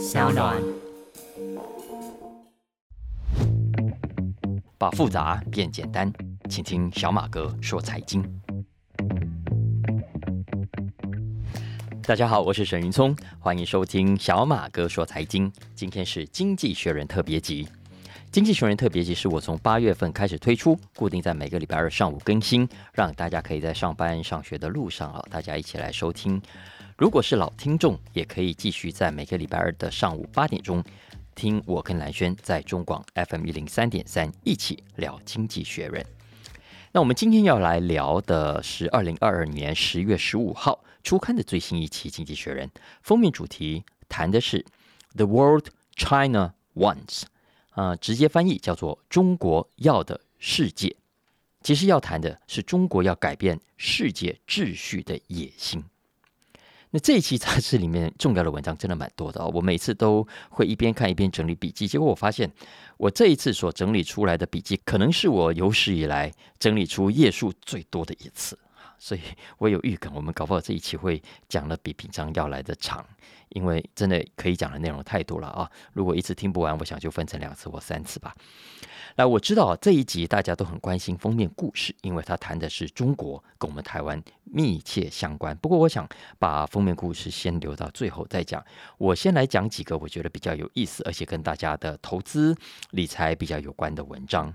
小暖。把复杂变简单，请听小马哥说财经。大家好，我是沈云聪，欢迎收听小马哥说财经。今天是经济学人特别集。经济学人特别集是我从八月份开始推出，固定在每个礼拜二上午更新，让大家可以在上班上学的路上啊，大家一起来收听。如果是老听众，也可以继续在每个礼拜二的上午八点钟听我跟蓝轩在中广 FM 一零三点三一起聊经济学人。那我们今天要来聊的是二零二二年十月十五号出刊的最新一期《经济学人》，封面主题谈的是 “The World China Wants”。啊，直接翻译叫做“中国要的世界”，其实要谈的是中国要改变世界秩序的野心。那这一期杂志里面重要的文章真的蛮多的哦，我每次都会一边看一边整理笔记，结果我发现我这一次所整理出来的笔记，可能是我有史以来整理出页数最多的一次。所以我有预感，我们搞不好这一期会讲的比平常要来的长，因为真的可以讲的内容太多了啊！如果一次听不完，我想就分成两次或三次吧。那我知道这一集大家都很关心封面故事，因为它谈的是中国跟我们台湾密切相关。不过我想把封面故事先留到最后再讲。我先来讲几个我觉得比较有意思，而且跟大家的投资理财比较有关的文章。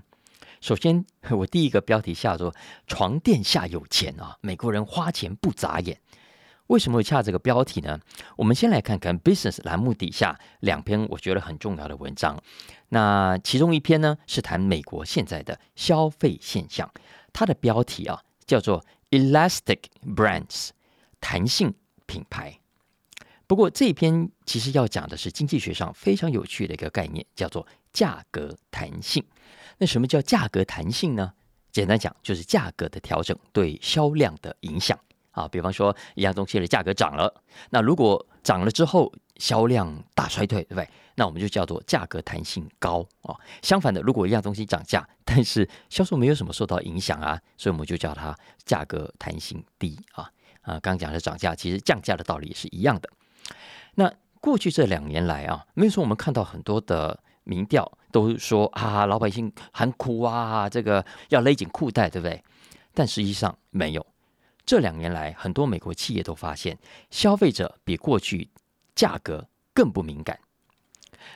首先，我第一个标题下说“床垫下有钱”啊，美国人花钱不眨眼。为什么会下这个标题呢？我们先来看看 Business 栏目底下两篇我觉得很重要的文章。那其中一篇呢是谈美国现在的消费现象，它的标题啊叫做 “Elastic Brands”，弹性品牌。不过这一篇其实要讲的是经济学上非常有趣的一个概念，叫做价格弹性。那什么叫价格弹性呢？简单讲，就是价格的调整对销量的影响啊。比方说，一样东西的价格涨了，那如果涨了之后销量大衰退，对不对？那我们就叫做价格弹性高啊。相反的，如果一样东西涨价，但是销售没有什么受到影响啊，所以我们就叫它价格弹性低啊。啊，刚讲的涨价，其实降价的道理也是一样的。那过去这两年来啊，没有说我们看到很多的。民调都说啊，老百姓很苦啊，这个要勒紧裤带，对不对？但实际上没有。这两年来，很多美国企业都发现，消费者比过去价格更不敏感。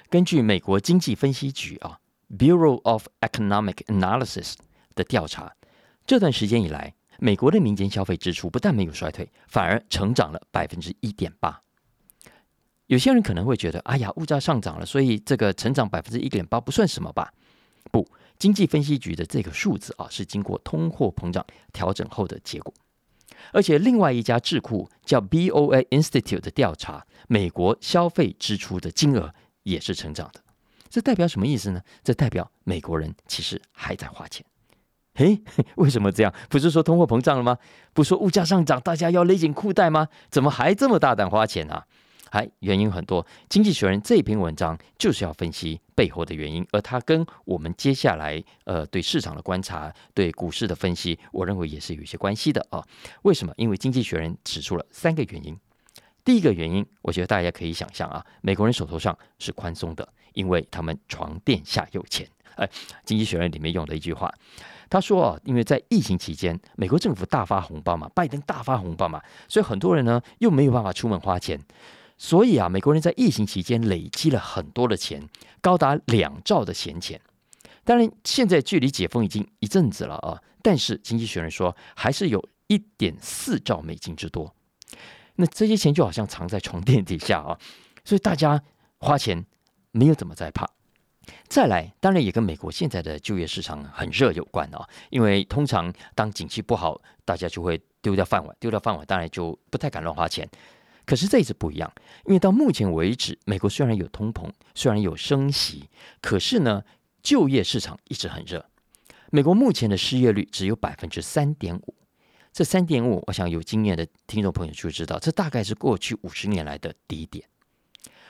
根据美国经济分析局啊 （Bureau of Economic Analysis） 的调查，这段时间以来，美国的民间消费支出不但没有衰退，反而成长了百分之一点八。有些人可能会觉得，哎呀，物价上涨了，所以这个成长百分之一点八不算什么吧？不，经济分析局的这个数字啊，是经过通货膨胀调整后的结果。而且，另外一家智库叫 BOA Institute 的调查，美国消费支出的金额也是成长的。这代表什么意思呢？这代表美国人其实还在花钱。嘿，为什么这样？不是说通货膨胀了吗？不说物价上涨，大家要勒紧裤带吗？怎么还这么大胆花钱啊？还原因很多，《经济学人》这篇文章就是要分析背后的原因，而它跟我们接下来呃对市场的观察、对股市的分析，我认为也是有一些关系的啊。为什么？因为《经济学人》指出了三个原因。第一个原因，我觉得大家可以想象啊，美国人手头上是宽松的，因为他们床垫下有钱。哎，《经济学人》里面用的一句话，他说啊，因为在疫情期间，美国政府大发红包嘛，拜登大发红包嘛，所以很多人呢又没有办法出门花钱。所以啊，美国人在疫情期间累积了很多的钱，高达两兆的闲钱。当然，现在距离解封已经一阵子了啊，但是经济学人说，还是有一点四兆美金之多。那这些钱就好像藏在床垫底下啊，所以大家花钱没有怎么在怕。再来，当然也跟美国现在的就业市场很热有关啊，因为通常当景气不好，大家就会丢掉饭碗，丢掉饭碗，当然就不太敢乱花钱。可是这一次不一样，因为到目前为止，美国虽然有通膨，虽然有升息，可是呢，就业市场一直很热。美国目前的失业率只有百分之三点五，这三点五，我想有经验的听众朋友就知道，这大概是过去五十年来的低点。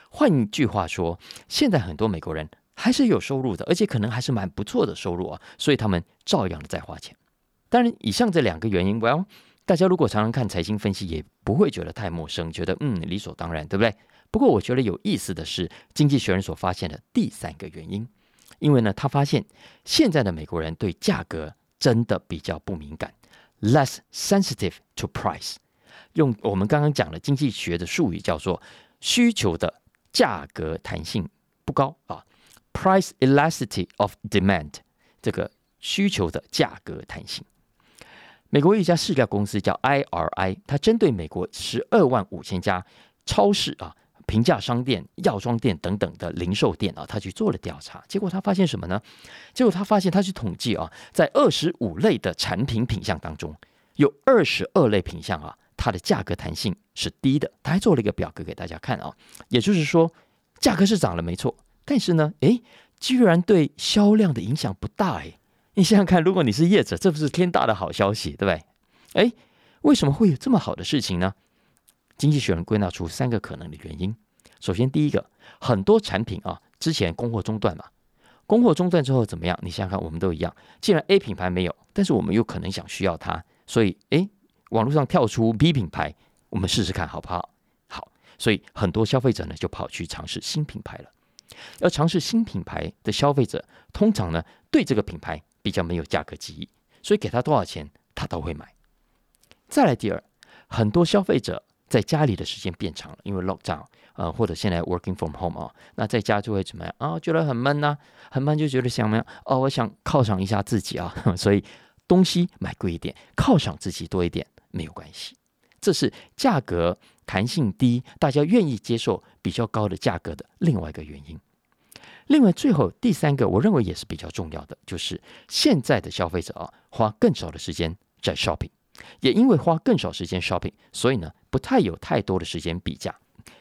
换句话说，现在很多美国人还是有收入的，而且可能还是蛮不错的收入啊，所以他们照样在花钱。当然，以上这两个原因，Well。大家如果常常看财经分析，也不会觉得太陌生，觉得嗯理所当然，对不对？不过，我觉得有意思的是，经济学人所发现的第三个原因，因为呢，他发现现在的美国人对价格真的比较不敏感，less sensitive to price。用我们刚刚讲的经济学的术语叫做需求的价格弹性不高啊，price elasticity of demand。这个需求的价格弹性。美国一家饲料公司叫 IRI，它针对美国十二万五千家超市啊。平价商店、药妆店等等的零售店啊，他去做了调查，结果他发现什么呢？结果他发现他去统计啊，在二十五类的产品品项当中，有二十二类品项啊，它的价格弹性是低的。他还做了一个表格给大家看啊，也就是说，价格是涨了没错，但是呢，诶，居然对销量的影响不大诶，你想想看，如果你是业者，这不是天大的好消息，对不对？诶，为什么会有这么好的事情呢？经济学人归纳出三个可能的原因。首先，第一个，很多产品啊，之前供货中断嘛，供货中断之后怎么样？你想想看，我们都一样。既然 A 品牌没有，但是我们有可能想需要它，所以，诶，网络上跳出 B 品牌，我们试试看好不好？好，所以很多消费者呢就跑去尝试新品牌了。要尝试新品牌的消费者，通常呢对这个品牌比较没有价格记忆，所以给他多少钱，他都会买。再来第二，很多消费者。在家里的时间变长了，因为 lockdown，呃，或者现在 working from home 啊，那在家就会怎么样啊？觉得很闷呐，很闷就觉得想么样？哦，我想犒赏一下自己啊，所以东西买贵一点，犒赏自己多一点没有关系。这是价格弹性低，大家愿意接受比较高的价格的另外一个原因。另外，最后第三个，我认为也是比较重要的，就是现在的消费者啊，花更少的时间在 shopping。也因为花更少时间 shopping，所以呢，不太有太多的时间比价，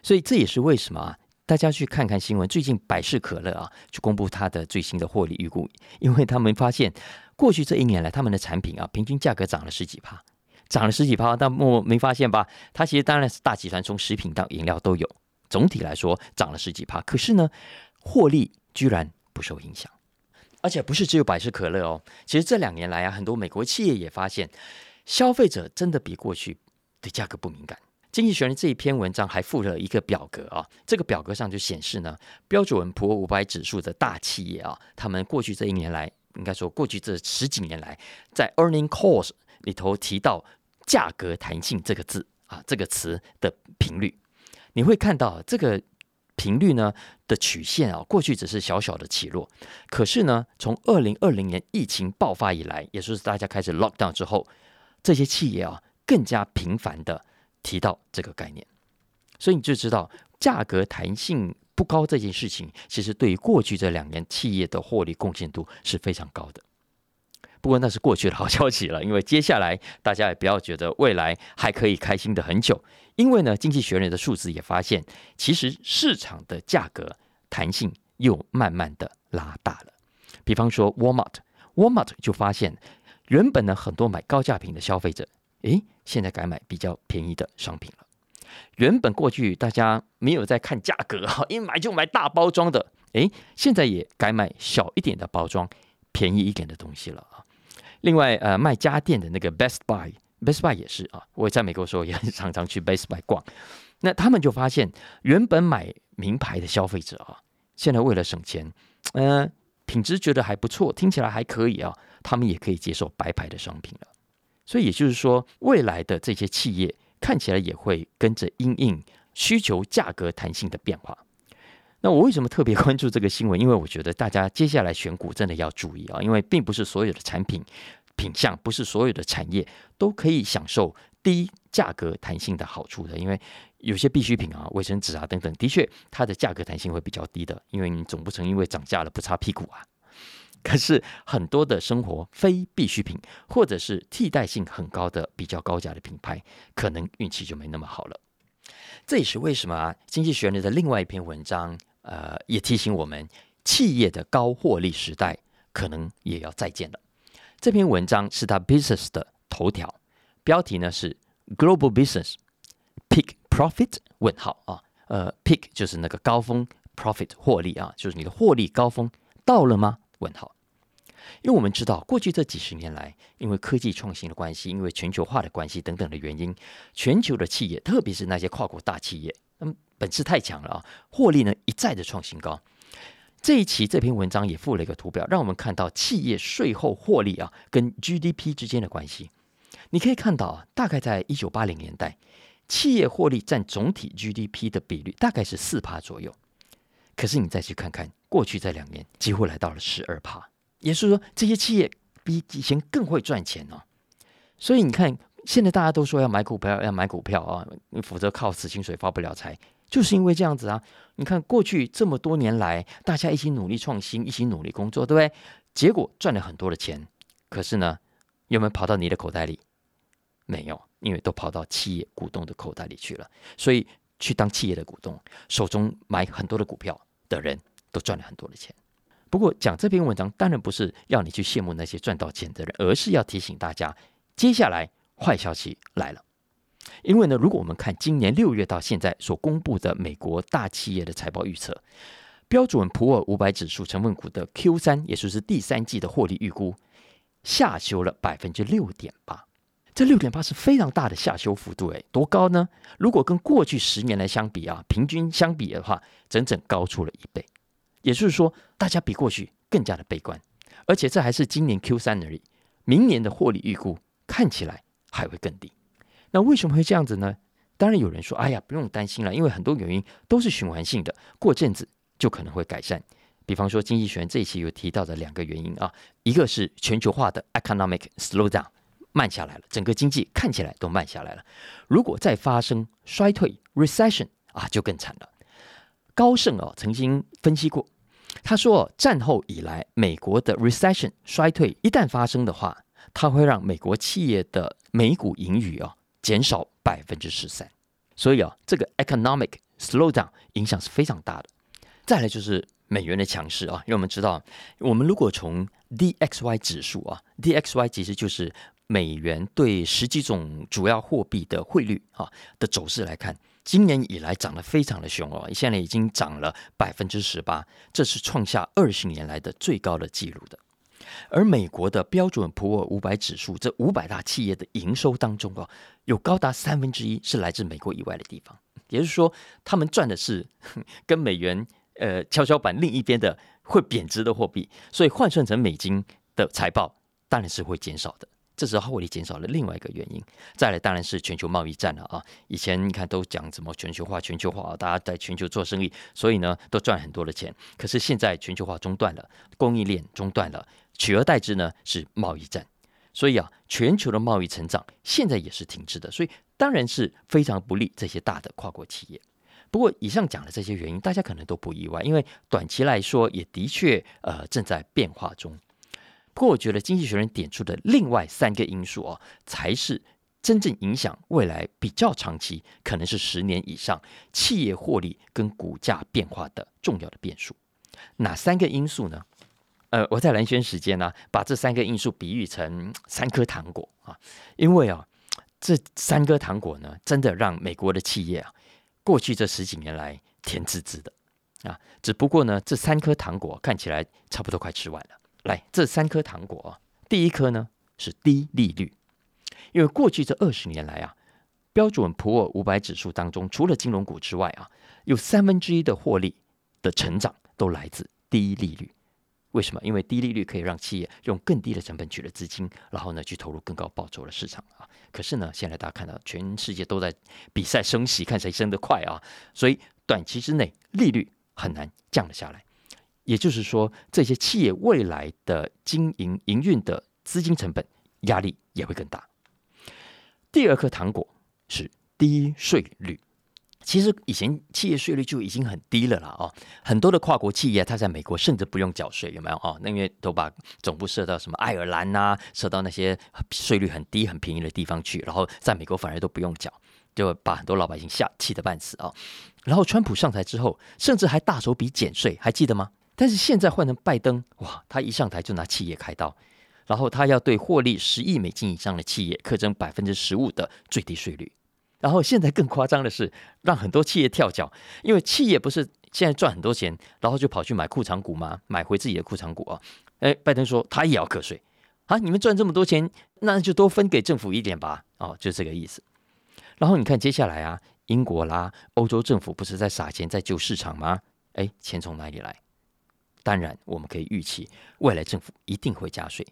所以这也是为什么啊，大家去看看新闻，最近百事可乐啊，去公布它的最新的获利预估，因为他们发现过去这一年来，他们的产品啊，平均价格涨了十几趴，涨了十几趴，但莫没发现吧？它其实当然是大集团，从食品到饮料都有，总体来说涨了十几趴，可是呢，获利居然不受影响，而且不是只有百事可乐哦，其实这两年来啊，很多美国企业也发现。消费者真的比过去对价格不敏感。经济学人这一篇文章还附了一个表格啊，这个表格上就显示呢，标准普尔五百指数的大企业啊，他们过去这一年来，应该说过去这十几年来，在 earning calls 里头提到价格弹性这个字啊，这个词的频率，你会看到这个频率呢的曲线啊，过去只是小小的起落，可是呢，从二零二零年疫情爆发以来，也就是大家开始 lock down 之后。这些企业啊，更加频繁的提到这个概念，所以你就知道价格弹性不高这件事情，其实对于过去这两年企业的获利贡献度是非常高的。不过那是过去的好消息了，因为接下来大家也不要觉得未来还可以开心的很久，因为呢，经济学人的数字也发现，其实市场的价格弹性又慢慢的拉大了。比方说，Walmart，Walmart 就发现。原本呢，很多买高价品的消费者，诶，现在改买比较便宜的商品了。原本过去大家没有在看价格哈，一买就买大包装的，诶，现在也改买小一点的包装，便宜一点的东西了啊。另外，呃，卖家电的那个 Best Buy，Best Buy 也是啊，我在美国的时候也很常常去 Best Buy 逛。那他们就发现，原本买名牌的消费者啊，现在为了省钱，嗯，品质觉得还不错，听起来还可以啊。他们也可以接受白牌的商品了，所以也就是说，未来的这些企业看起来也会跟着因应需求价格弹性的变化。那我为什么特别 关注这个新闻？因为我觉得大家接下来选股真的要注意啊，因为并不是所有的产品品相，不是所有的产业都可以享受低价格弹性的好处的。因为有些必需品啊，卫生纸啊等等，的确它的价格弹性会比较低的，因为你总不成因为涨价了不擦屁股啊。可是很多的生活非必需品，或者是替代性很高的比较高价的品牌，可能运气就没那么好了。这也是为什么啊？经济学人的另外一篇文章，呃，也提醒我们，企业的高获利时代可能也要再见了。这篇文章是他 Business 的头条，标题呢是 Global Business Peak Profit？问号啊，呃，Peak 就是那个高峰，Profit 获利啊，就是你的获利高峰到了吗？问号，因为我们知道，过去这几十年来，因为科技创新的关系，因为全球化的关系等等的原因，全球的企业，特别是那些跨国大企业，本事太强了啊，获利呢一再的创新高。这一期这篇文章也附了一个图表，让我们看到企业税后获利啊跟 GDP 之间的关系。你可以看到啊，大概在一九八零年代，企业获利占总体 GDP 的比率大概是四趴左右。可是你再去看看过去这两年，几乎来到了十二趴，也就是说这些企业比以前更会赚钱哦。所以你看，现在大家都说要买股票，要买股票啊，否则靠死薪水发不了财。就是因为这样子啊，你看过去这么多年来，大家一起努力创新，一起努力工作，对不对？结果赚了很多的钱，可是呢，有没有跑到你的口袋里？没有，因为都跑到企业股东的口袋里去了。所以去当企业的股东，手中买很多的股票的人都赚了很多的钱。不过讲这篇文章，当然不是要你去羡慕那些赚到钱的人，而是要提醒大家，接下来坏消息来了。因为呢，如果我们看今年六月到现在所公布的美国大企业的财报预测，标准普尔五百指数成分股的 Q 三，也就是第三季的获利预估，下修了百分之六点八。这六点八是非常大的下修幅度，诶，多高呢？如果跟过去十年来相比啊，平均相比的话，整整高出了一倍。也就是说，大家比过去更加的悲观，而且这还是今年 Q 三而已，明年的获利预估看起来还会更低。那为什么会这样子呢？当然有人说：“哎呀，不用担心了，因为很多原因都是循环性的，过阵子就可能会改善。”比方说，经济学这一期有提到的两个原因啊，一个是全球化的 economic slowdown 慢下来了，整个经济看起来都慢下来了。如果再发生衰退 recession 啊，就更惨了。高盛哦曾经分析过，他说战后以来美国的 recession 衰退一旦发生的话，它会让美国企业的每股盈余啊。减少百分之十三，所以啊，这个 economic slowdown 影响是非常大的。再来就是美元的强势啊，因为我们知道，我们如果从 DXY 指数啊，DXY 其实就是美元对十几种主要货币的汇率啊的走势来看，今年以来涨得非常的凶哦，现在已经涨了百分之十八，这是创下二十年来的最高的纪录的。而美国的标准普尔五百指数，这五百大企业的营收当中啊，有高达三分之一是来自美国以外的地方，也就是说，他们赚的是跟美元呃跷跷板另一边的会贬值的货币，所以换算成美金的财报当然是会减少的，这是获利减少了另外一个原因。再来当然是全球贸易战了啊，以前你看都讲什么全球化，全球化啊，大家在全球做生意，所以呢都赚很多的钱。可是现在全球化中断了，供应链中断了。取而代之呢是贸易战，所以啊，全球的贸易成长现在也是停滞的，所以当然是非常不利这些大的跨国企业。不过以上讲的这些原因，大家可能都不意外，因为短期来说也的确呃正在变化中。不过我觉得经济学人点出的另外三个因素啊，才是真正影响未来比较长期，可能是十年以上企业获利跟股价变化的重要的变数。哪三个因素呢？呃，我在蓝轩时间呢，把这三个因素比喻成三颗糖果啊，因为啊，这三颗糖果呢，真的让美国的企业啊，过去这十几年来甜滋滋的啊，只不过呢，这三颗糖果看起来差不多快吃完了。来，这三颗糖果啊，第一颗呢是低利率，因为过去这二十年来啊，标准普尔五百指数当中，除了金融股之外啊，有三分之一的获利的成长都来自低利率。为什么？因为低利率可以让企业用更低的成本取得资金，然后呢去投入更高报酬的市场啊。可是呢，现在大家看到全世界都在比赛升息，看谁升得快啊。所以短期之内利率很难降得下来。也就是说，这些企业未来的经营营运的资金成本压力也会更大。第二颗糖果是低税率。其实以前企业税率就已经很低了啦，哦，很多的跨国企业它在美国甚至不用缴税，有没有哦？那因为都把总部设到什么爱尔兰呐，设到那些税率很低、很便宜的地方去，然后在美国反而都不用缴，就把很多老百姓吓气得半死啊。然后川普上台之后，甚至还大手笔减税，还记得吗？但是现在换成拜登，哇，他一上台就拿企业开刀，然后他要对获利十亿美金以上的企业课征百分之十五的最低税率。然后现在更夸张的是，让很多企业跳脚，因为企业不是现在赚很多钱，然后就跑去买库藏股吗？买回自己的库藏股啊？哎，拜登说他也要课税啊！你们赚这么多钱，那就多分给政府一点吧！哦，就这个意思。然后你看接下来啊，英国啦、欧洲政府不是在撒钱在救市场吗？哎，钱从哪里来？当然，我们可以预期，未来政府一定会加税，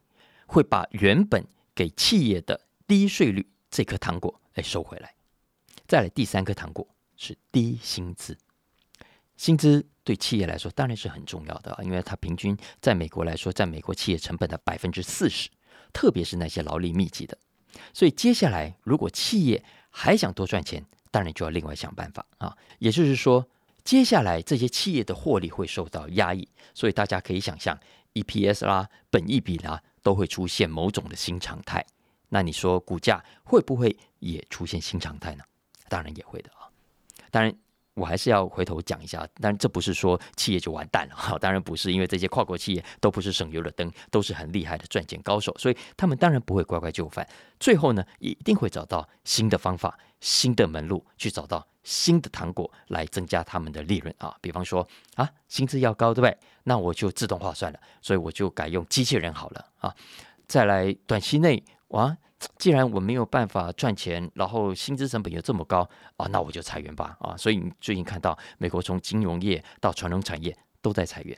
会把原本给企业的低税率这颗糖果来收回来。再来第三颗糖果是低薪资，薪资对企业来说当然是很重要的，因为它平均在美国来说，占美国企业成本的百分之四十，特别是那些劳力密集的。所以接下来，如果企业还想多赚钱，当然就要另外想办法啊。也就是说。接下来这些企业的获利会受到压抑，所以大家可以想象，EPS 啦、本益比啦都会出现某种的新常态。那你说股价会不会也出现新常态呢？当然也会的啊。当然。我还是要回头讲一下，但这不是说企业就完蛋了哈，当然不是，因为这些跨国企业都不是省油的灯，都是很厉害的赚钱高手，所以他们当然不会乖乖就范，最后呢，一定会找到新的方法、新的门路，去找到新的糖果来增加他们的利润啊。比方说啊，薪资要高，对不对？那我就自动化算了，所以我就改用机器人好了啊。再来，短期内哇。既然我没有办法赚钱，然后薪资成本又这么高啊，那我就裁员吧啊！所以你最近看到美国从金融业到传统产业都在裁员。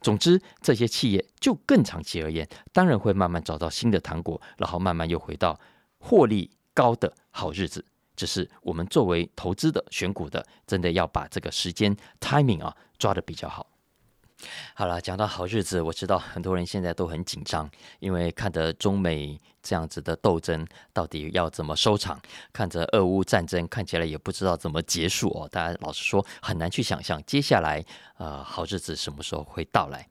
总之，这些企业就更长期而言，当然会慢慢找到新的糖果，然后慢慢又回到获利高的好日子。只是我们作为投资的选股的，真的要把这个时间 timing 啊抓的比较好。好了，讲到好日子，我知道很多人现在都很紧张，因为看着中美这样子的斗争到底要怎么收场，看着俄乌战争看起来也不知道怎么结束哦。大家老实说，很难去想象接下来呃好日子什么时候会到来。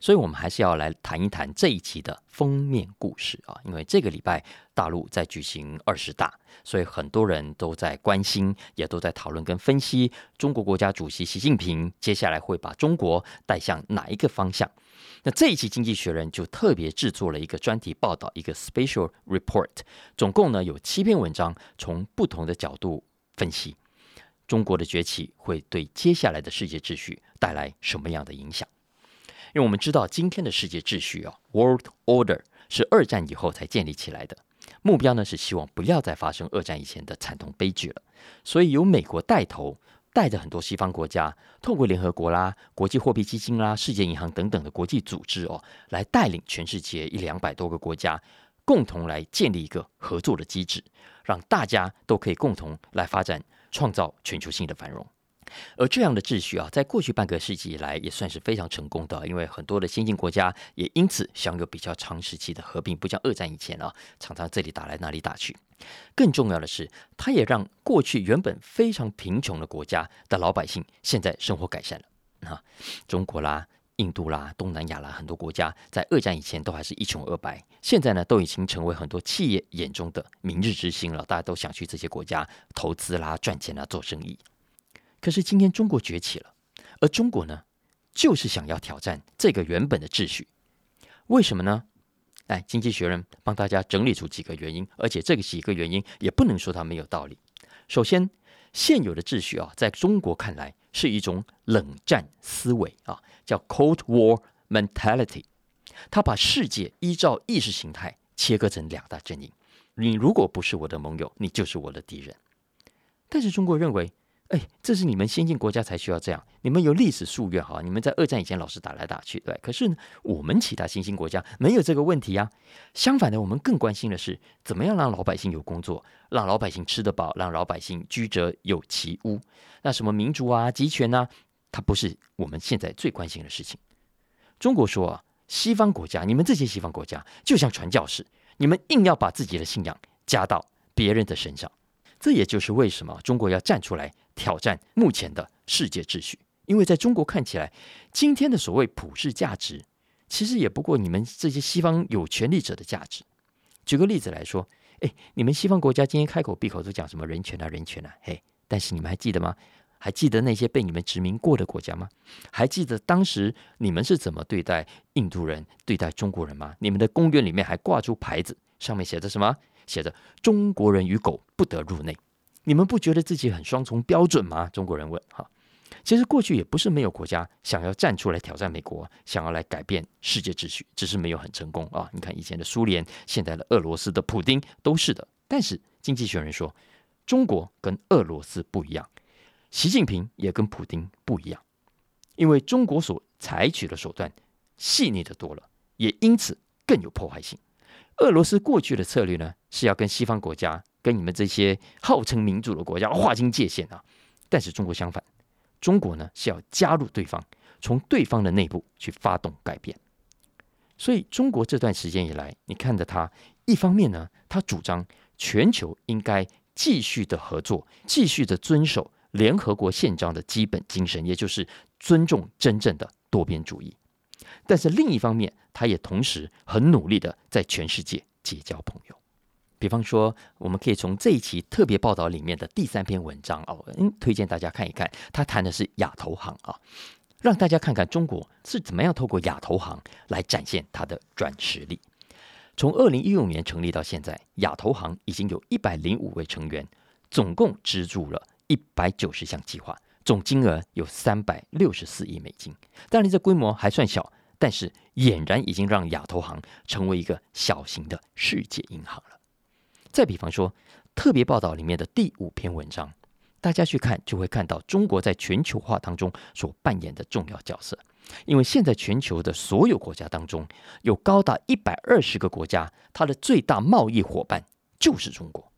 所以，我们还是要来谈一谈这一期的封面故事啊，因为这个礼拜大陆在举行二十大，所以很多人都在关心，也都在讨论跟分析中国国家主席习近平接下来会把中国带向哪一个方向。那这一期《经济学人》就特别制作了一个专题报道，一个 special report，总共呢有七篇文章，从不同的角度分析中国的崛起会对接下来的世界秩序带来什么样的影响。因为我们知道，今天的世界秩序啊，World Order 是二战以后才建立起来的，目标呢是希望不要再发生二战以前的惨痛悲剧了。所以由美国带头，带着很多西方国家，透过联合国啦、国际货币基金啦、世界银行等等的国际组织哦，来带领全世界一两百多个国家，共同来建立一个合作的机制，让大家都可以共同来发展，创造全球性的繁荣。而这样的秩序啊，在过去半个世纪以来也算是非常成功的，因为很多的先进国家也因此享有比较长时期的和平，不像二战以前啊，常常这里打来那里打去。更重要的是，它也让过去原本非常贫穷的国家的老百姓现在生活改善了啊。中国啦、印度啦、东南亚啦，很多国家在二战以前都还是一穷二白，现在呢都已经成为很多企业眼中的明日之星了，大家都想去这些国家投资啦、赚钱啦、做生意。可是今天中国崛起了，而中国呢，就是想要挑战这个原本的秩序。为什么呢？来，经济学人帮大家整理出几个原因，而且这个几个原因也不能说它没有道理。首先，现有的秩序啊，在中国看来是一种冷战思维啊，叫 Cold War Mentality。他把世界依照意识形态切割成两大阵营。你如果不是我的盟友，你就是我的敌人。但是中国认为。哎，这是你们先进国家才需要这样。你们有历史夙愿哈，你们在二战以前老是打来打去，对。可是呢，我们其他新兴国家没有这个问题啊。相反的，我们更关心的是怎么样让老百姓有工作，让老百姓吃得饱，让老百姓居者有其屋。那什么民主啊、集权啊，它不是我们现在最关心的事情。中国说啊，西方国家，你们这些西方国家就像传教士，你们硬要把自己的信仰加到别人的身上。这也就是为什么中国要站出来。挑战目前的世界秩序，因为在中国看起来，今天的所谓普世价值，其实也不过你们这些西方有权力者的价值。举个例子来说，哎，你们西方国家今天开口闭口都讲什么人权啊，人权啊，嘿，但是你们还记得吗？还记得那些被你们殖民过的国家吗？还记得当时你们是怎么对待印度人、对待中国人吗？你们的公园里面还挂出牌子，上面写着什么？写着“中国人与狗不得入内”。你们不觉得自己很双重标准吗？中国人问。哈，其实过去也不是没有国家想要站出来挑战美国，想要来改变世界秩序，只是没有很成功啊。你看以前的苏联，现在的俄罗斯的普丁都是的。但是经济学人说，中国跟俄罗斯不一样，习近平也跟普京不一样，因为中国所采取的手段细腻的多了，也因此更有破坏性。俄罗斯过去的策略呢，是要跟西方国家、跟你们这些号称民主的国家划清界限啊。但是中国相反，中国呢是要加入对方，从对方的内部去发动改变。所以中国这段时间以来，你看着他，一方面呢，他主张全球应该继续的合作，继续的遵守联合国宪章的基本精神，也就是尊重真正的多边主义。但是另一方面，他也同时很努力的在全世界结交朋友。比方说，我们可以从这一期特别报道里面的第三篇文章哦，嗯，推荐大家看一看。他谈的是亚投行啊，让大家看看中国是怎么样透过亚投行来展现它的软实力。从二零一五年成立到现在，亚投行已经有一百零五位成员，总共资助了一百九十项计划，总金额有三百六十四亿美金。当然，这规模还算小。但是俨然已经让亚投行成为一个小型的世界银行了。再比方说，特别报道里面的第五篇文章，大家去看就会看到中国在全球化当中所扮演的重要角色。因为现在全球的所有国家当中，有高达一百二十个国家，它的最大贸易伙伴就是中国。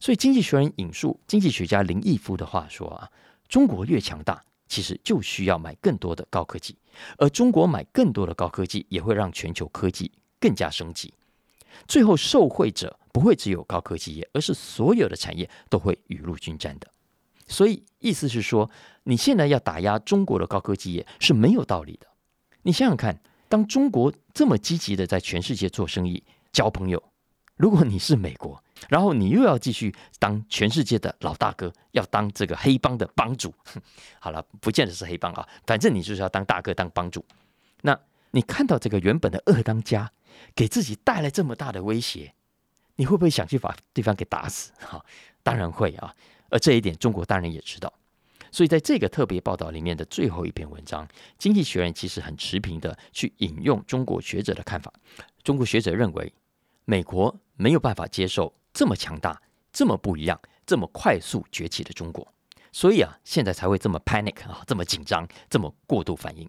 所以，《经济学人》引述经济学家林毅夫的话说：“啊，中国越强大。”其实就需要买更多的高科技，而中国买更多的高科技，也会让全球科技更加升级。最后受惠者不会只有高科技业，而是所有的产业都会雨露均沾的。所以意思是说，你现在要打压中国的高科技业是没有道理的。你想想看，当中国这么积极的在全世界做生意、交朋友。如果你是美国，然后你又要继续当全世界的老大哥，要当这个黑帮的帮主，好了，不见得是黑帮啊，反正你就是要当大哥当帮主。那你看到这个原本的二当家给自己带来这么大的威胁，你会不会想去把对方给打死？哈，当然会啊。而这一点，中国当然也知道。所以在这个特别报道里面的最后一篇文章，《经济学人》其实很持平的去引用中国学者的看法。中国学者认为。美国没有办法接受这么强大、这么不一样、这么快速崛起的中国，所以啊，现在才会这么 panic 啊，这么紧张、这么过度反应。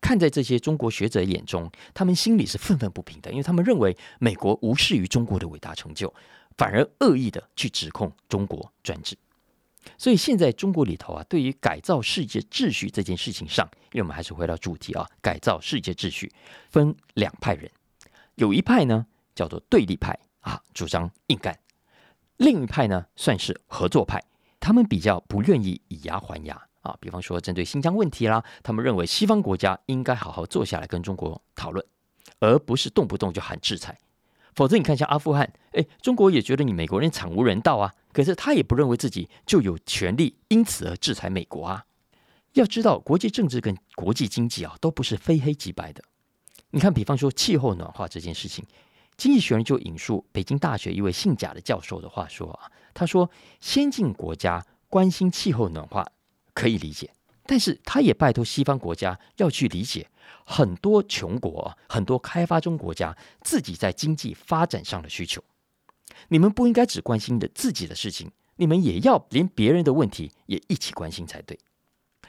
看在这些中国学者眼中，他们心里是愤愤不平的，因为他们认为美国无视于中国的伟大成就，反而恶意的去指控中国专制。所以现在中国里头啊，对于改造世界秩序这件事情上，因为我们还是回到主题啊，改造世界秩序分两派人，有一派呢。叫做对立派啊，主张硬干；另一派呢，算是合作派，他们比较不愿意以牙还牙啊。比方说，针对新疆问题啦，他们认为西方国家应该好好坐下来跟中国讨论，而不是动不动就喊制裁。否则，你看像阿富汗，哎，中国也觉得你美国人惨无人道啊，可是他也不认为自己就有权利因此而制裁美国啊。要知道，国际政治跟国际经济啊，都不是非黑即白的。你看，比方说气候暖化这件事情。经济学人就引述北京大学一位姓贾的教授的话说啊，他说：“先进国家关心气候暖化可以理解，但是他也拜托西方国家要去理解很多穷国、很多开发中国家自己在经济发展上的需求。你们不应该只关心的自己的事情，你们也要连别人的问题也一起关心才对。”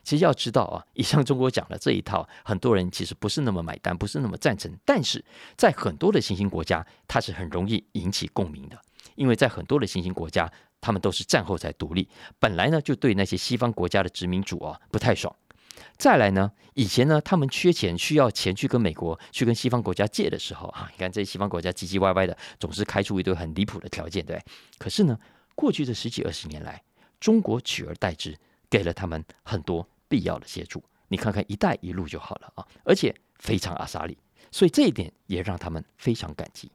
其实要知道啊，以上中国讲的这一套，很多人其实不是那么买单，不是那么赞成。但是在很多的新兴国家，它是很容易引起共鸣的，因为在很多的新兴国家，他们都是战后才独立，本来呢就对那些西方国家的殖民主啊不太爽。再来呢，以前呢他们缺钱，需要钱去跟美国、去跟西方国家借的时候啊，你看这些西方国家唧唧歪歪的，总是开出一堆很离谱的条件，对。可是呢，过去的十几二十年来，中国取而代之。给了他们很多必要的协助，你看看“一带一路”就好了啊，而且非常阿萨利，所以这一点也让他们非常感激。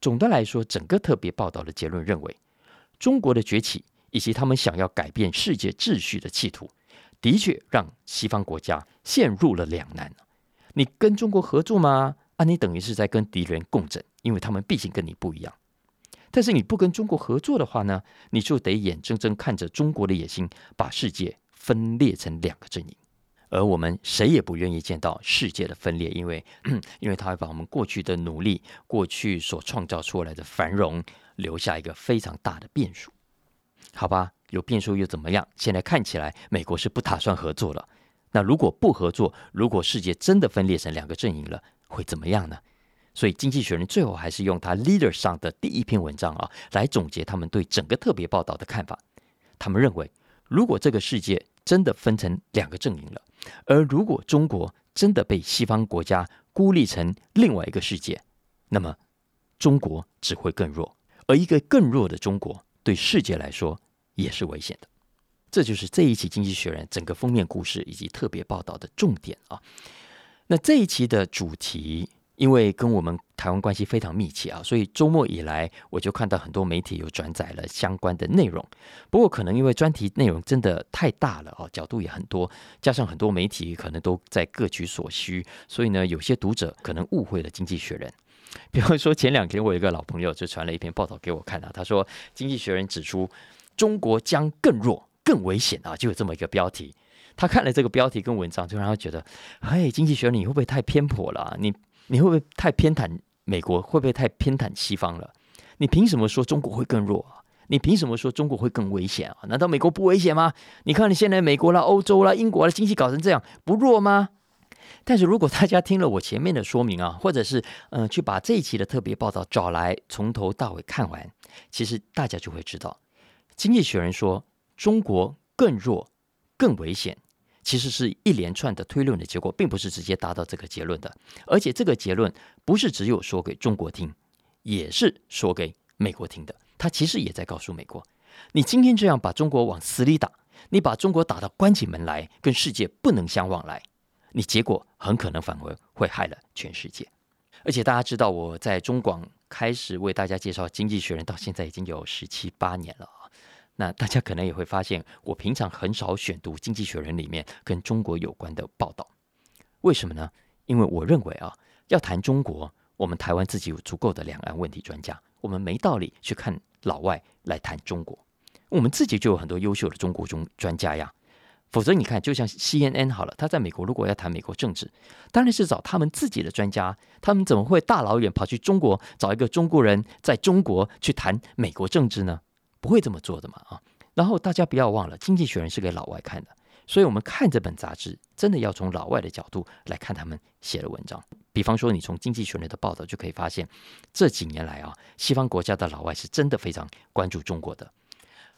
总的来说，整个特别报道的结论认为，中国的崛起以及他们想要改变世界秩序的企图，的确让西方国家陷入了两难。你跟中国合作吗？啊，你等于是在跟敌人共振，因为他们毕竟跟你不一样。但是你不跟中国合作的话呢，你就得眼睁睁看着中国的野心把世界分裂成两个阵营，而我们谁也不愿意见到世界的分裂，因为 因为它会把我们过去的努力、过去所创造出来的繁荣留下一个非常大的变数。好吧，有变数又怎么样？现在看起来美国是不打算合作了。那如果不合作，如果世界真的分裂成两个阵营了，会怎么样呢？所以，《经济学人》最后还是用他 Leader 上的第一篇文章啊，来总结他们对整个特别报道的看法。他们认为，如果这个世界真的分成两个阵营了，而如果中国真的被西方国家孤立成另外一个世界，那么中国只会更弱，而一个更弱的中国对世界来说也是危险的。这就是这一期《经济学人》整个封面故事以及特别报道的重点啊。那这一期的主题。因为跟我们台湾关系非常密切啊，所以周末以来我就看到很多媒体有转载了相关的内容。不过可能因为专题内容真的太大了啊，角度也很多，加上很多媒体可能都在各取所需，所以呢，有些读者可能误会了《经济学人》。比方说前两天我有一个老朋友就传了一篇报道给我看啊，他说《经济学人》指出中国将更弱、更危险啊，就有这么一个标题。他看了这个标题跟文章，就让他觉得，哎，《经济学人》你会不会太偏颇了？你？你会不会太偏袒美国？会不会太偏袒西方了？你凭什么说中国会更弱？你凭什么说中国会更危险啊？难道美国不危险吗？你看你现在美国啦、欧洲啦、英国啦经济搞成这样，不弱吗？但是如果大家听了我前面的说明啊，或者是嗯，去把这一期的特别报道找来，从头到尾看完，其实大家就会知道，《经济学人》说中国更弱、更危险。其实是一连串的推论的结果，并不是直接达到这个结论的。而且这个结论不是只有说给中国听，也是说给美国听的。他其实也在告诉美国：你今天这样把中国往死里打，你把中国打到关起门来，跟世界不能相往来，你结果很可能反而会害了全世界。而且大家知道，我在中广开始为大家介绍《经济学人》，到现在已经有十七八年了啊。那大家可能也会发现，我平常很少选读《经济学人》里面跟中国有关的报道，为什么呢？因为我认为啊，要谈中国，我们台湾自己有足够的两岸问题专家，我们没道理去看老外来谈中国，我们自己就有很多优秀的中国中专家呀。否则你看，就像 CNN 好了，他在美国如果要谈美国政治，当然是找他们自己的专家，他们怎么会大老远跑去中国找一个中国人在中国去谈美国政治呢？不会这么做的嘛啊！然后大家不要忘了，《经济学人》是给老外看的，所以我们看这本杂志，真的要从老外的角度来看他们写的文章。比方说，你从《经济学人》的报道就可以发现，这几年来啊，西方国家的老外是真的非常关注中国的。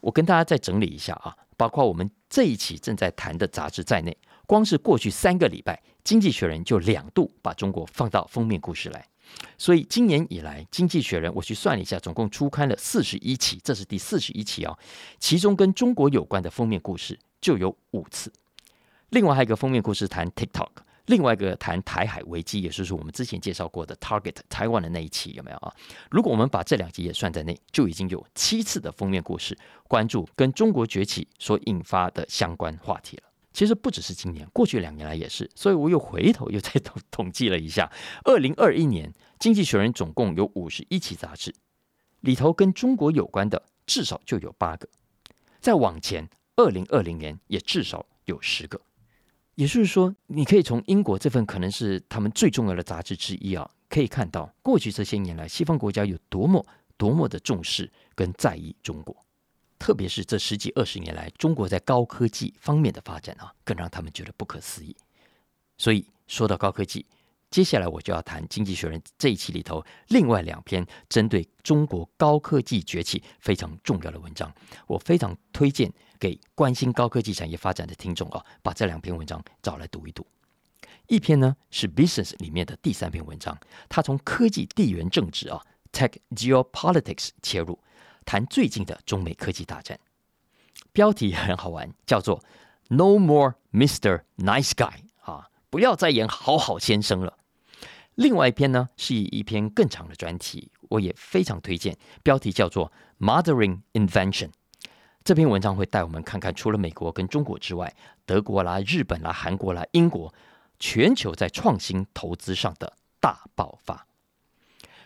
我跟大家再整理一下啊，包括我们这一期正在谈的杂志在内，光是过去三个礼拜，《经济学人》就两度把中国放到封面故事来。所以今年以来，《经济学人》我去算了一下，总共出刊了四十一期，这是第四十一期哦。其中跟中国有关的封面故事就有五次。另外还有一个封面故事谈 TikTok，另外一个谈台海危机，也就是我们之前介绍过的 Target 台湾的那一期，有没有啊？如果我们把这两集也算在内，就已经有七次的封面故事关注跟中国崛起所引发的相关话题了。其实不只是今年，过去两年来也是，所以我又回头又再统 统计了一下，二零二一年《经济学人》总共有五十一期杂志，里头跟中国有关的至少就有八个，再往前，二零二零年也至少有十个，也就是说，你可以从英国这份可能是他们最重要的杂志之一啊，可以看到过去这些年来，西方国家有多么多么的重视跟在意中国。特别是这十几二十年来，中国在高科技方面的发展啊，更让他们觉得不可思议。所以说到高科技，接下来我就要谈《经济学人》这一期里头另外两篇针对中国高科技崛起非常重要的文章。我非常推荐给关心高科技产业发展的听众啊，把这两篇文章找来读一读。一篇呢是《Business》里面的第三篇文章，它从科技地缘政治啊 （Tech Geopolitics） 切入。谈最近的中美科技大战，标题很好玩，叫做 “No More Mr. Nice Guy” 啊，不要再演好好先生了。另外一篇呢，是一篇更长的专题，我也非常推荐，标题叫做 “Mothering Invention”。这篇文章会带我们看看，除了美国跟中国之外，德国啦、日本啦、韩国啦、英国，全球在创新投资上的大爆发。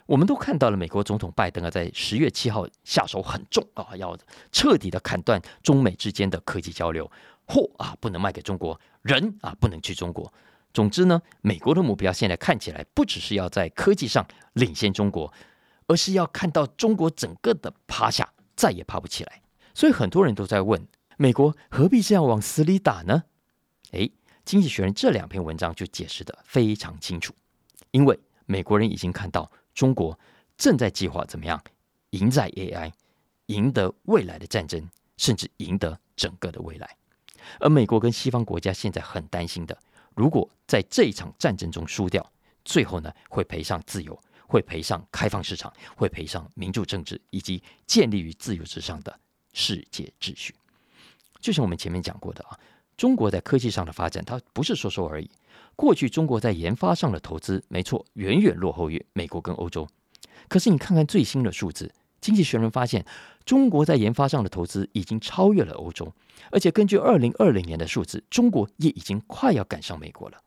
我们都看到了，美国总统拜登啊，在十月七号下手很重啊，要彻底的砍断中美之间的科技交流，货啊不能卖给中国，人啊不能去中国。总之呢，美国的目标现在看起来不只是要在科技上领先中国，而是要看到中国整个的趴下，再也爬不起来。所以很多人都在问：美国何必这样往死里打呢？诶，经济学人》这两篇文章就解释的非常清楚，因为美国人已经看到中国正在计划怎么样赢在 AI，赢得未来的战争，甚至赢得整个的未来。而美国跟西方国家现在很担心的，如果在这一场战争中输掉，最后呢会赔上自由，会赔上开放市场，会赔上民主政治，以及建立于自由之上的世界秩序。就像我们前面讲过的啊。中国在科技上的发展，它不是说说而已。过去中国在研发上的投资，没错，远远落后于美国跟欧洲。可是你看看最新的数字，《经济学人》发现，中国在研发上的投资已经超越了欧洲，而且根据二零二零年的数字，中国也已经快要赶上美国了。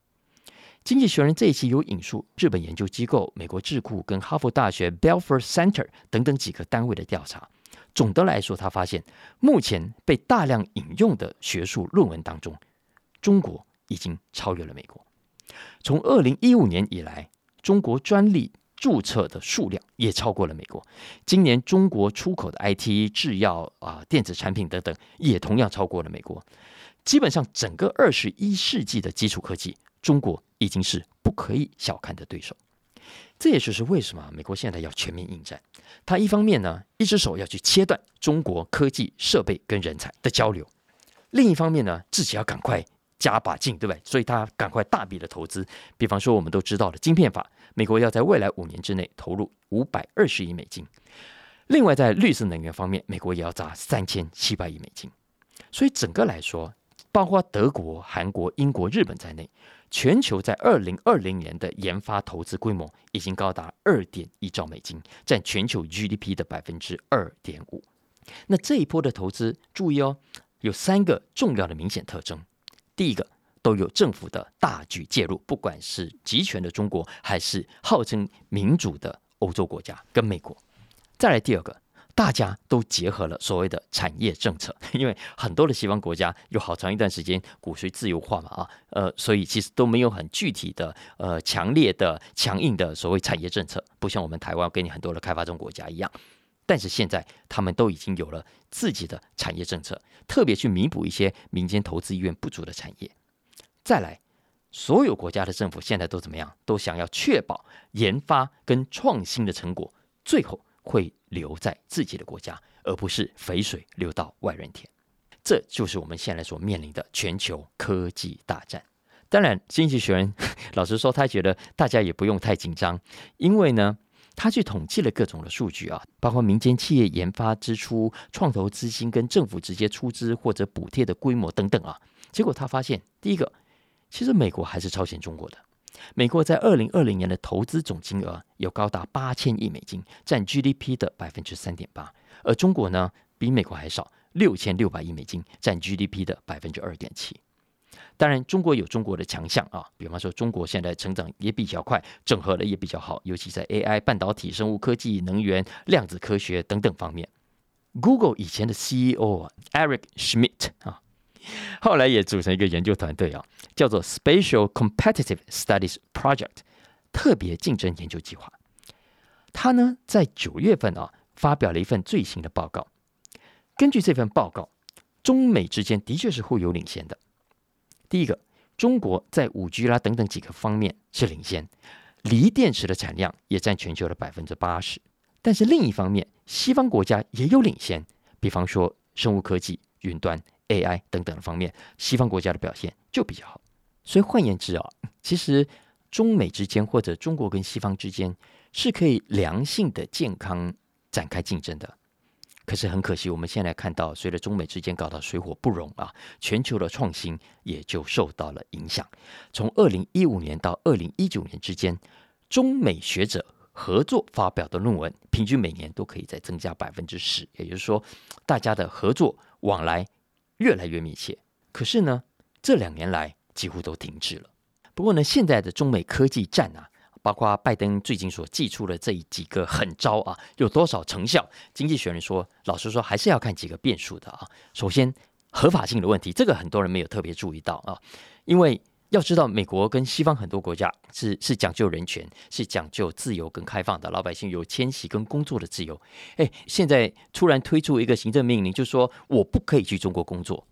《经济学人》这一期有引述日本研究机构、美国智库跟哈佛大学 Belfer Center 等等几个单位的调查。总的来说，他发现目前被大量引用的学术论文当中，中国已经超越了美国。从二零一五年以来，中国专利注册的数量也超过了美国。今年中国出口的 IT、制药啊、电子产品等等，也同样超过了美国。基本上，整个二十一世纪的基础科技，中国已经是不可以小看的对手。这也就是为什么美国现在要全面应战。他一方面呢，一只手要去切断中国科技设备跟人才的交流；另一方面呢，自己要赶快加把劲，对不对？所以他赶快大笔的投资。比方说，我们都知道的晶片法，美国要在未来五年之内投入五百二十亿美金。另外，在绿色能源方面，美国也要砸三千七百亿美金。所以整个来说，包括德国、韩国、英国、日本在内。全球在二零二零年的研发投资规模已经高达二点一兆美金，占全球 GDP 的百分之二点五。那这一波的投资，注意哦，有三个重要的明显特征。第一个，都有政府的大举介入，不管是集权的中国，还是号称民主的欧洲国家跟美国。再来第二个。大家都结合了所谓的产业政策，因为很多的西方国家有好长一段时间骨髓自由化嘛，啊，呃，所以其实都没有很具体的、呃，强烈的、强硬的所谓产业政策，不像我们台湾给你很多的开发中国家一样。但是现在他们都已经有了自己的产业政策，特别去弥补一些民间投资意愿不足的产业。再来，所有国家的政府现在都怎么样？都想要确保研发跟创新的成果最后。会留在自己的国家，而不是肥水流到外人田。这就是我们现在所面临的全球科技大战。当然，经济学人 老实说，他觉得大家也不用太紧张，因为呢，他去统计了各种的数据啊，包括民间企业研发支出、创投资金跟政府直接出资或者补贴的规模等等啊。结果他发现，第一个，其实美国还是超前中国的。美国在二零二零年的投资总金额有高达八千亿美金，占 GDP 的百分之三点八，而中国呢比美国还少，六千六百亿美金，占 GDP 的百分之二点七。当然，中国有中国的强项啊，比方说中国现在成长也比较快，整合的也比较好，尤其在 AI、半导体、生物科技、能源、量子科学等等方面。Google 以前的 CEO Eric Schmidt 啊。后来也组成一个研究团队啊，叫做 Spatial Competitive Studies Project，特别竞争研究计划。他呢在九月份啊发表了一份最新的报告。根据这份报告，中美之间的确是互有领先的。第一个，中国在五 G 啦等等几个方面是领先，锂电池的产量也占全球的百分之八十。但是另一方面，西方国家也有领先，比方说生物科技、云端。AI 等等的方面，西方国家的表现就比较好。所以换言之啊，其实中美之间或者中国跟西方之间是可以良性的、健康展开竞争的。可是很可惜，我们现在看到，随着中美之间搞到水火不容啊，全球的创新也就受到了影响。从二零一五年到二零一九年之间，中美学者合作发表的论文，平均每年都可以再增加百分之十。也就是说，大家的合作往来。越来越密切，可是呢，这两年来几乎都停滞了。不过呢，现在的中美科技战啊，包括拜登最近所寄出的这几个狠招啊，有多少成效？经济学人说，老实说，还是要看几个变数的啊。首先，合法性的问题，这个很多人没有特别注意到啊，因为要知道，美国跟西方很多国家是是讲究人权，是讲究自由跟开放的，老百姓有迁徙跟工作的自由。哎，现在突然推出一个行政命令，就说我不可以去中国工作，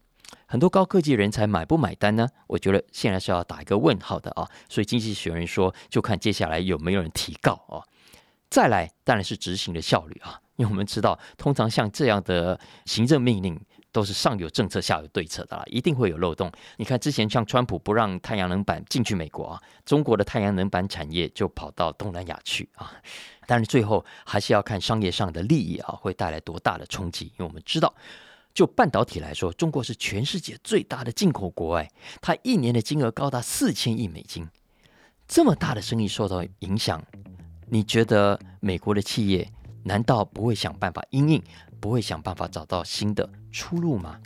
很多高科技人才买不买单呢？我觉得现在是要打一个问号的啊。所以经济学人说，就看接下来有没有人提告啊。再来，当然是执行的效率啊，因为我们知道，通常像这样的行政命令。都是上有政策下有对策的啦，一定会有漏洞。你看之前像川普不让太阳能板进去美国啊，中国的太阳能板产业就跑到东南亚去啊。但是最后还是要看商业上的利益啊，会带来多大的冲击。因为我们知道，就半导体来说，中国是全世界最大的进口国，外，它一年的金额高达四千亿美金，这么大的生意受到影响，你觉得美国的企业难道不会想办法应应？不会想办法找到新的出路吗？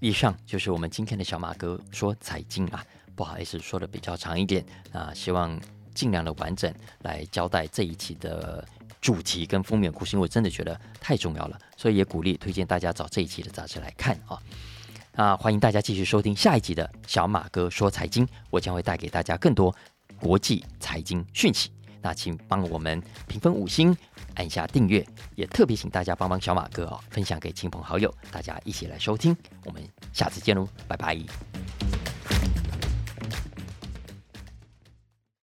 以上就是我们今天的小马哥说财经啊，不好意思说的比较长一点啊，希望尽量的完整来交代这一期的主题跟封面故事，我真的觉得太重要了，所以也鼓励推荐大家找这一期的杂志来看啊。啊，欢迎大家继续收听下一集的小马哥说财经，我将会带给大家更多国际财经讯息。那请帮我们评分五星，按下订阅，也特别请大家帮帮小马哥哦，分享给亲朋好友，大家一起来收听。我们下次见喽，拜拜。